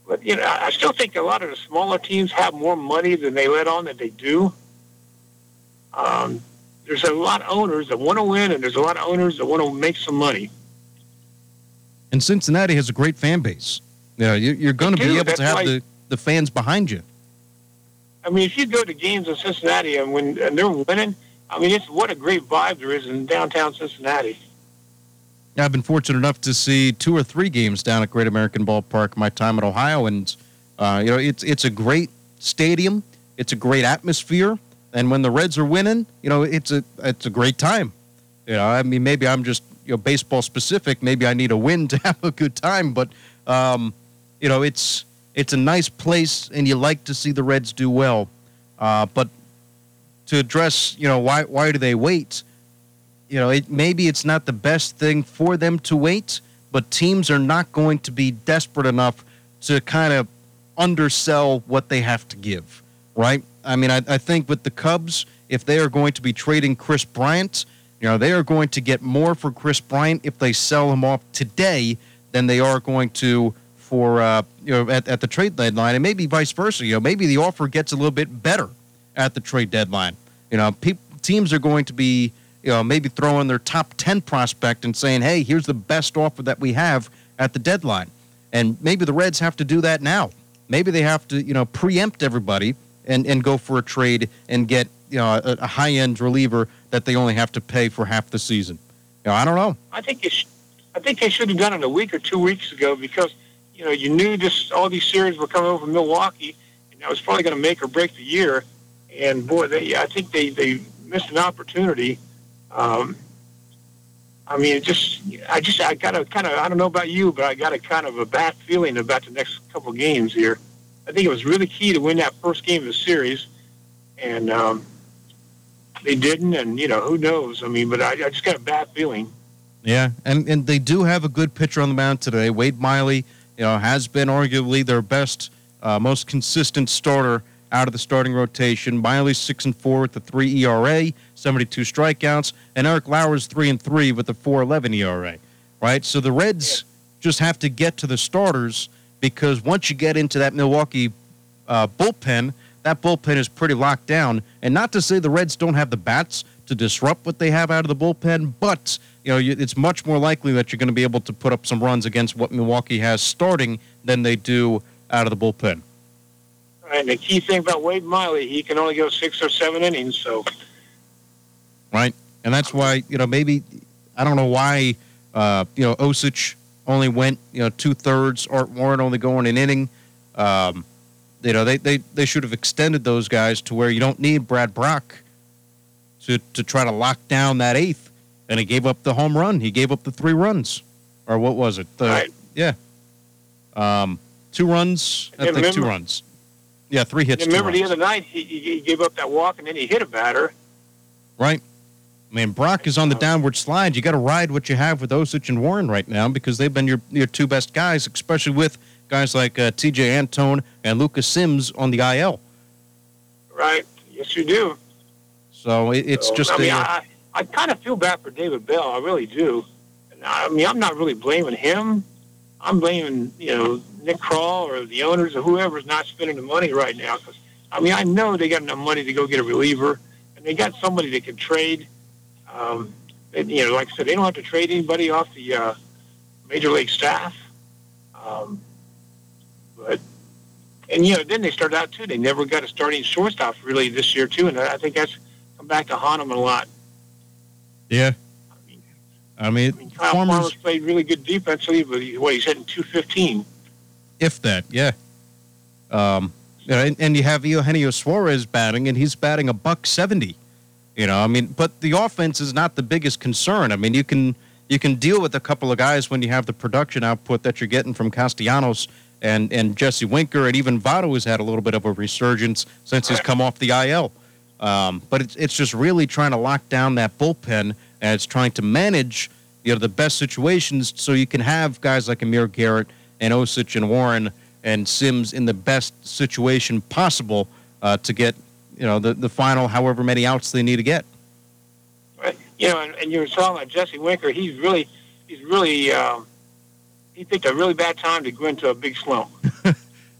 But you know, I still think a lot of the smaller teams have more money than they let on that they do. Um, there's a lot of owners that want to win, and there's a lot of owners that want to make some money. And Cincinnati has a great fan base. You know, you, you're going to be able to have why- the, the fans behind you. I mean, if you go to games in Cincinnati and when and they're winning, I mean, it's what a great vibe there is in downtown Cincinnati. I've been fortunate enough to see two or three games down at Great American Ballpark my time at Ohio, and uh, you know it's it's a great stadium. It's a great atmosphere, and when the Reds are winning, you know it's a it's a great time. You know, I mean, maybe I'm just you know baseball specific. Maybe I need a win to have a good time, but um, you know it's it's a nice place, and you like to see the Reds do well. Uh, but to address, you know, why why do they wait? You know, it, maybe it's not the best thing for them to wait, but teams are not going to be desperate enough to kind of undersell what they have to give, right? I mean, I, I think with the Cubs, if they are going to be trading Kris Bryant, you know, they are going to get more for Kris Bryant if they sell him off today than they are going to for, uh, you know, at, at the trade deadline, and maybe vice versa. You know, maybe the offer gets a little bit better at the trade deadline. You know, peop teams are going to be you know, maybe throwing their top 10 prospect and saying, hey, here's the best offer that we have at the deadline. And maybe the Reds have to do that now. Maybe they have to, you know, preempt everybody and, and go for a trade and get, you know, a, a high end reliever that they only have to pay for half the season. You know, I don't know. I think they sh- I think they should have done it a week or two weeks ago because you know you knew this all these series were coming over Milwaukee, and that was probably going to make or break the year. And boy, they I think they they missed an opportunity. Um, I mean, it just I just I got a kind of I don't know about you, but I got a kind of a bad feeling about the next couple games here. I think it was really key to win that first game of the series, and um, they didn't. And you know who knows? I mean, but I, I just got a bad feeling. Yeah, and and they do have a good pitcher on the mound today. Wade Miley, you know, has been arguably their best, uh, most consistent starter out of the starting rotation. Miley's six and four with a three ERA, seventy-two strikeouts, and Eric Lauer's three and three with a four eleven ERA. Right, so the Reds just have to get to the starters because once you get into that Milwaukee uh, bullpen, that bullpen is pretty locked down. And not to say the Reds don't have the bats to disrupt what they have out of the bullpen, but you know you, it's much more likely that you're going to be able to put up some runs against what Milwaukee has starting than they do out of the bullpen. And the key thing about Wade Miley, he can only go six or seven innings. So right? And that's why you know maybe I don't know why uh, you know Osich only went you know two thirds, Art Warren only going an inning. Um, you know they, they they should have extended those guys to where you don't need Brad Brach to to try to lock down that eighth. And he gave up the home run. He gave up the three runs, or what was it? The, Right. Yeah. Um, two runs. I think two remember- runs. Yeah, three hits. remember the other night, he, he gave up that walk and then he hit a batter. right? I mean, Brach is on the downward slide. You got to ride what you have with Osich and Warren right now because they've been your your two best guys, especially with guys like uh, Tejay Antone and Lucas Sims on the IL. Right? Yes, you do. So it, it's So, just I mean, a, I, I kind of feel bad for David Bell. I really do. I mean, I'm not really blaming him. I'm blaming, you know, Nick Krall or the owners or whoever is not spending the money right now. Because I mean, I know they got enough money to go get a reliever, and they got somebody that can trade. Um, and, you know, like I said, they don't have to trade anybody off the uh, major league staff. Um, but and you know, then they started out too. They never got a starting shortstop really this year too, and I think that's come back to haunt them a lot. yeah. I mean, Kyle Farmers, Farmer's played really good defensively, but he, what he's hitting 215. If that, yeah. Um, and, and you have Eugenio Suarez batting, and he's batting a buck seventy. You know, I mean, but the offense is not the biggest concern. I mean, you can you can deal with a couple of guys when you have the production output that you're getting from Castellanos and and Jesse Winker, and even Votto has had a little bit of a resurgence since he's come off the IL. Um, but it's it's just really trying to lock down that bullpen, and it's trying to manage you know the best situations so you can have guys like Amir Garrett and Osich and Warren and Sims in the best situation possible uh, to get you know the the final however many outs they need to get. You know, and, and you were talking about Jesse Winker. He's really, he's really, um, he picked a really bad time to go into a big slump.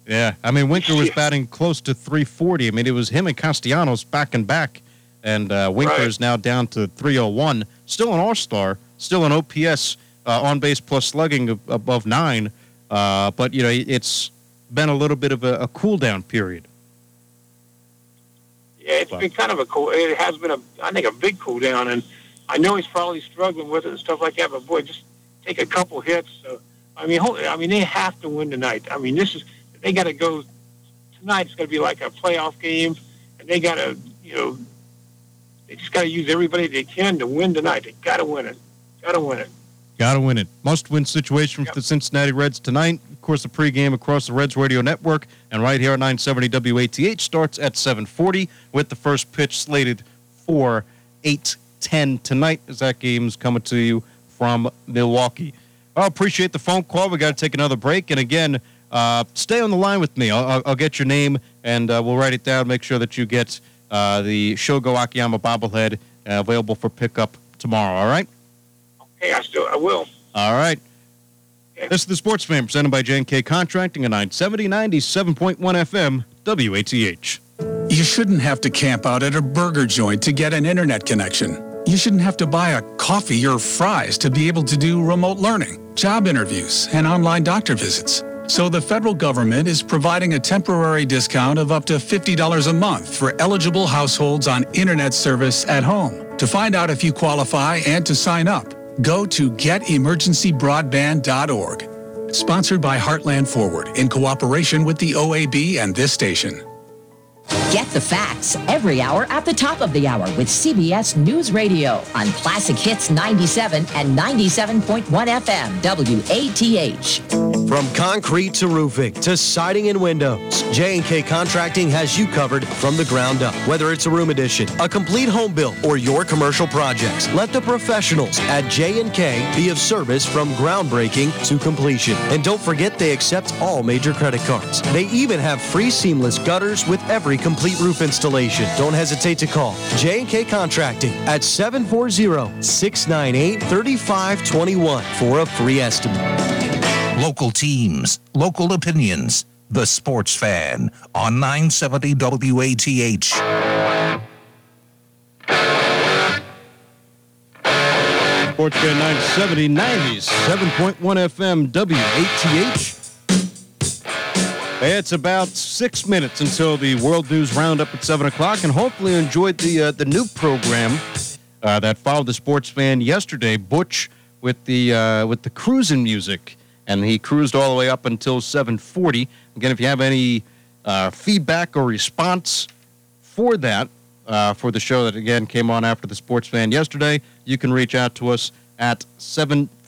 Yeah, I mean Winker was batting close to 340. I mean it was him and Castellanos back and back, and uh, Winker is now down to 301. Still an All Star, still an OPS uh, on base plus slugging above nine, uh, but you know it's been a little bit of a, a cool down period. Yeah, it's been kind of a cool. It has been a, I think, a big cool down, and I know he's probably struggling with it and stuff like that. But boy, just take a couple hits. So, I mean, hold, I mean, they have to win tonight. I mean, this is they got to go tonight. It's going to be like a playoff game, and they got to, you know, they just got to use everybody they can to win tonight. They got to win it. Got to win it. Got to win it. Must win situation for the Cincinnati Reds tonight. Of course, the pregame across the Reds radio network and right here at 970 WATH starts at 740 with the first pitch slated for 8:10 tonight as that game's coming to you from Milwaukee. I appreciate the phone call. We got to take another break. And again, uh, stay on the line with me. I'll, I'll, I'll get your name and uh, we'll write it down. Make sure that you get uh, the Shogo Akiyama bobblehead uh, available for pickup tomorrow. All right? Hey, I still, I will. All right. This is the Sports Fan presented by J&K Contracting at 970 97.1 FM WATH. You shouldn't have to camp out at a burger joint to get an internet connection. You shouldn't have to buy a coffee or fries to be able to do remote learning, job interviews, and online doctor visits. So the federal government is providing a temporary discount of up to $50 a month for eligible households on internet service at home. To find out if you qualify and to sign up, go to getemergencybroadband.org. Sponsored by Heartland Forward in cooperation with the OAB and this station. Get the facts every hour at the top of the hour with CBS News Radio on Classic Hits 97 and 97.1 FM WATH. From concrete to roofing to siding and windows, J&K Contracting has you covered from the ground up. Whether it's a room addition, a complete home build, or your commercial projects, let the professionals at J&K be of service from groundbreaking to completion. And don't forget they accept all major credit cards. They even have free seamless gutters with every complete roof installation. Don't hesitate to call J&K Contracting at 740-698-3521 for a free estimate. Local teams, local opinions. The Sports Fan on 970 WATH. Sports Fan 970 97.1 FM WATH. It's about six minutes until the World News Roundup at 7 o'clock, and hopefully you enjoyed the, uh, the new program uh, that followed the Sports Fan yesterday, Butch with the, uh, with the cruising music. And he cruised all the way up until 740. Again, if you have any uh, feedback or response for that, uh, for the show that again came on after the Sports Fan yesterday, you can reach out to us at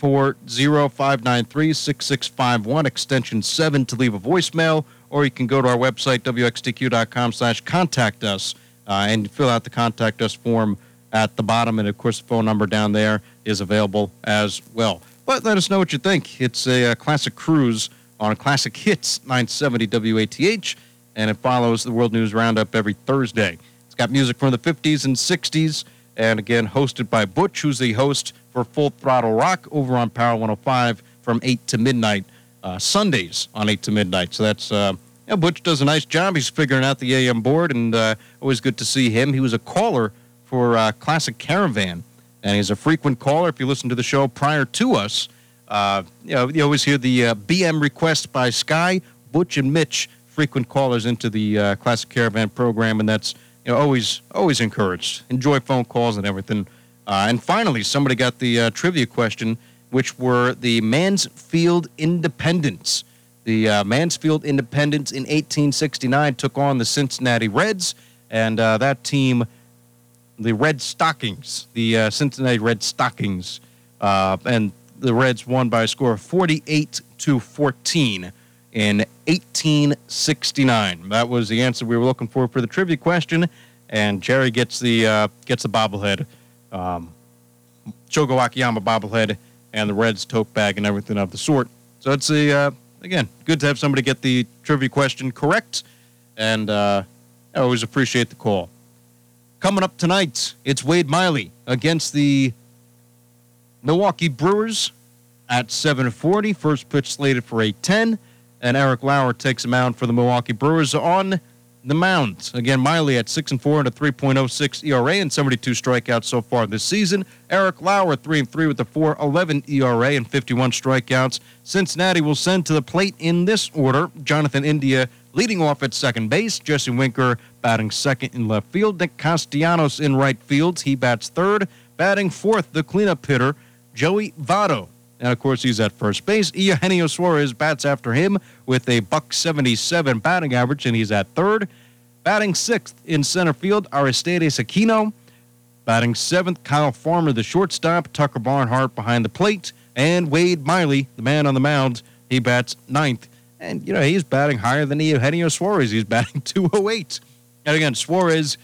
740-593-6651, extension 7 to leave a voicemail, or you can go to our website, wxtq.com slash contact us, uh, and fill out the contact us form at the bottom, and of course the phone number down there is available as well. But let us know what you think. It's a, uh classic cruise on Classic Hits 970 WATH, and it follows the World News Roundup every Thursday. It's got music from the 50s and 60s, and again, hosted by Butch, who's the host for Full Throttle Rock over on Power 105 from 8 to midnight, uh, Sundays on 8 to midnight. So that's, uh, yeah, Butch does a nice job. He's figuring out the AM board, and uh, always good to see him. He was a caller for uh, Classic Caravan, and he's a frequent caller. If you listen to the show prior to us, uh, you know, you always hear the uh, BM request by Sky, Butch, and Mitch, frequent callers into the Classic Caravan program, and that's you know always always encouraged. Enjoy phone calls and everything. Uh, and finally, somebody got the uh, trivia question, which were the Mansfield Independents. The uh, Mansfield Independents in 1869 took on the Cincinnati Reds, and uh, that team, the Red Stockings, the uh, Cincinnati Red Stockings, uh, and the Reds won by a score of 48 to 14 in 1869. That was the answer we were looking for for the trivia question, and Jerry gets the uh, gets the bobblehead, um, Shogo Akiyama bobblehead, and the Reds tote bag and everything of the sort. So it's a uh, again good to have somebody get the trivia question correct, and uh, I always appreciate the call. Coming up tonight, it's Wade Miley against the Milwaukee Brewers at 7:40. First pitch slated for 8:10, and Eric Lauer takes a mound for the Milwaukee Brewers on the mound. Again, Miley at 6 and 4 and a 3.06 ERA and 72 strikeouts so far this season. Eric Lauer 3 and 3 with a 4.11 ERA and 51 strikeouts. Cincinnati will send to the plate in this order: Jonathan India leading off at second base, Jesse Winker batting second in left field, Nick Castellanos in right field. He bats third, batting fourth, the cleanup hitter Joey Votto. And of course, he's at first base. Eugenio Suarez bats after him with a buck 77 batting average, and he's at third. Batting sixth in center field, Aristides Aquino. Batting seventh, Kyle Farmer, the shortstop. Tucker Barnhart behind the plate. And Wade Miley, the man on the mound, he bats ninth. And, you know, he's batting higher than Eugenio Suarez. He's batting 208. And again, Suarez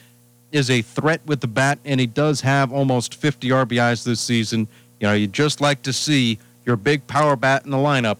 is a threat with the bat, and he does have almost 50 RBIs this season. You know, you'd just like to see your big power bat in the lineup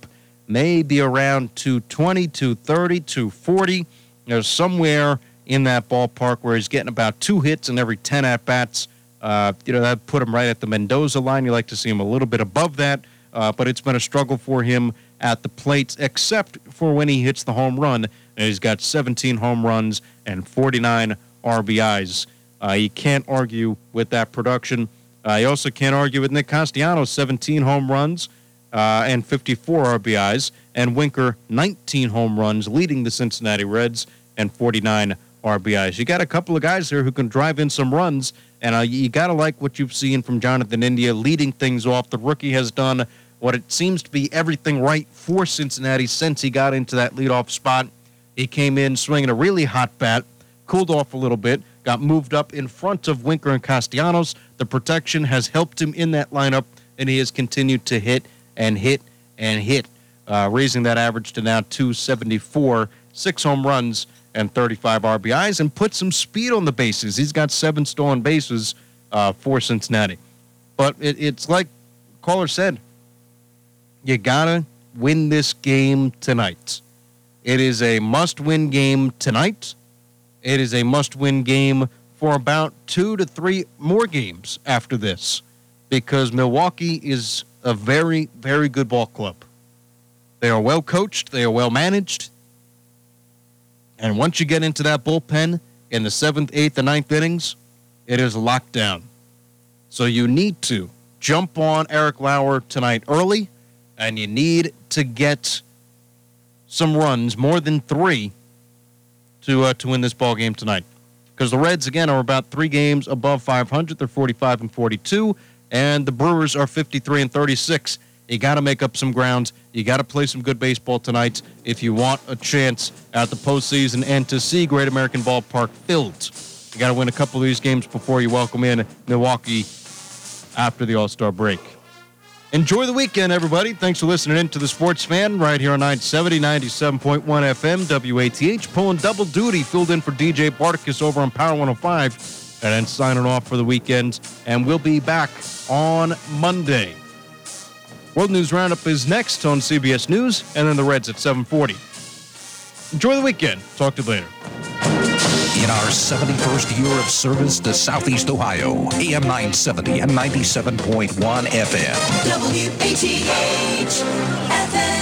maybe around 220, 230, 240. You know, somewhere in that ballpark where he's getting about two hits in every 10 at bats. Uh, you know, that put him right at the Mendoza line. You like to see him a little bit above that, uh, but it's been a struggle for him at the plate, except for when he hits the home run. And he's got 17 home runs and 49 RBIs. Uh, you can't argue with that production. Uh, you also can't argue with Nick Castellanos, 17 home runs uh, and 54 RBIs, and Winker, 19 home runs, leading the Cincinnati Reds, and 49 RBIs. You got a couple of guys there who can drive in some runs, and uh, you got to like what you've seen from Jonathan India leading things off. The rookie has done what it seems to be everything right for Cincinnati since he got into that leadoff spot. He came in swinging a really hot bat, cooled off a little bit, got moved up in front of Winker and Castellanos. The protection has helped him in that lineup, and he has continued to hit and hit and hit, uh, raising that average to now 274, six home runs and 35 RBIs, and put some speed on the bases. He's got seven stolen bases uh, for Cincinnati. But it, it's like caller said, you gotta win this game tonight. It is a must-win game tonight. It is a must-win game for about two to three more games after this, because Milwaukee is a very, very good ball club. They are well coached, they are well managed. And once you get into that bullpen in the seventh, eighth, and ninth innings, it is locked down. So you need to jump on Eric Lauer tonight early, and you need to get some runs, more than three, to uh, to win this ball game tonight. Because the Reds again are about three games above 500. They're 45 and 42 and the Brewers are 53 and 36. You got to make up some grounds. You got to play some good baseball tonight if you want a chance at the postseason and to see Great American Ballpark filled. You got to win a couple of these games before you welcome in Milwaukee after the All Star break. Enjoy the weekend, everybody. Thanks for listening in to the Sports Fan right here on 970, 97.1 FM, WATH. Pulling double duty, filled in for DJ Barticus over on Power 105 and then signing off for the weekend. And we'll be back on Monday. World News Roundup is next on CBS News, and then the Reds at 7:40. Enjoy the weekend. Talk to you later. In our 71st year of service to Southeast Ohio, AM 970 and 97.1 FM. WATH.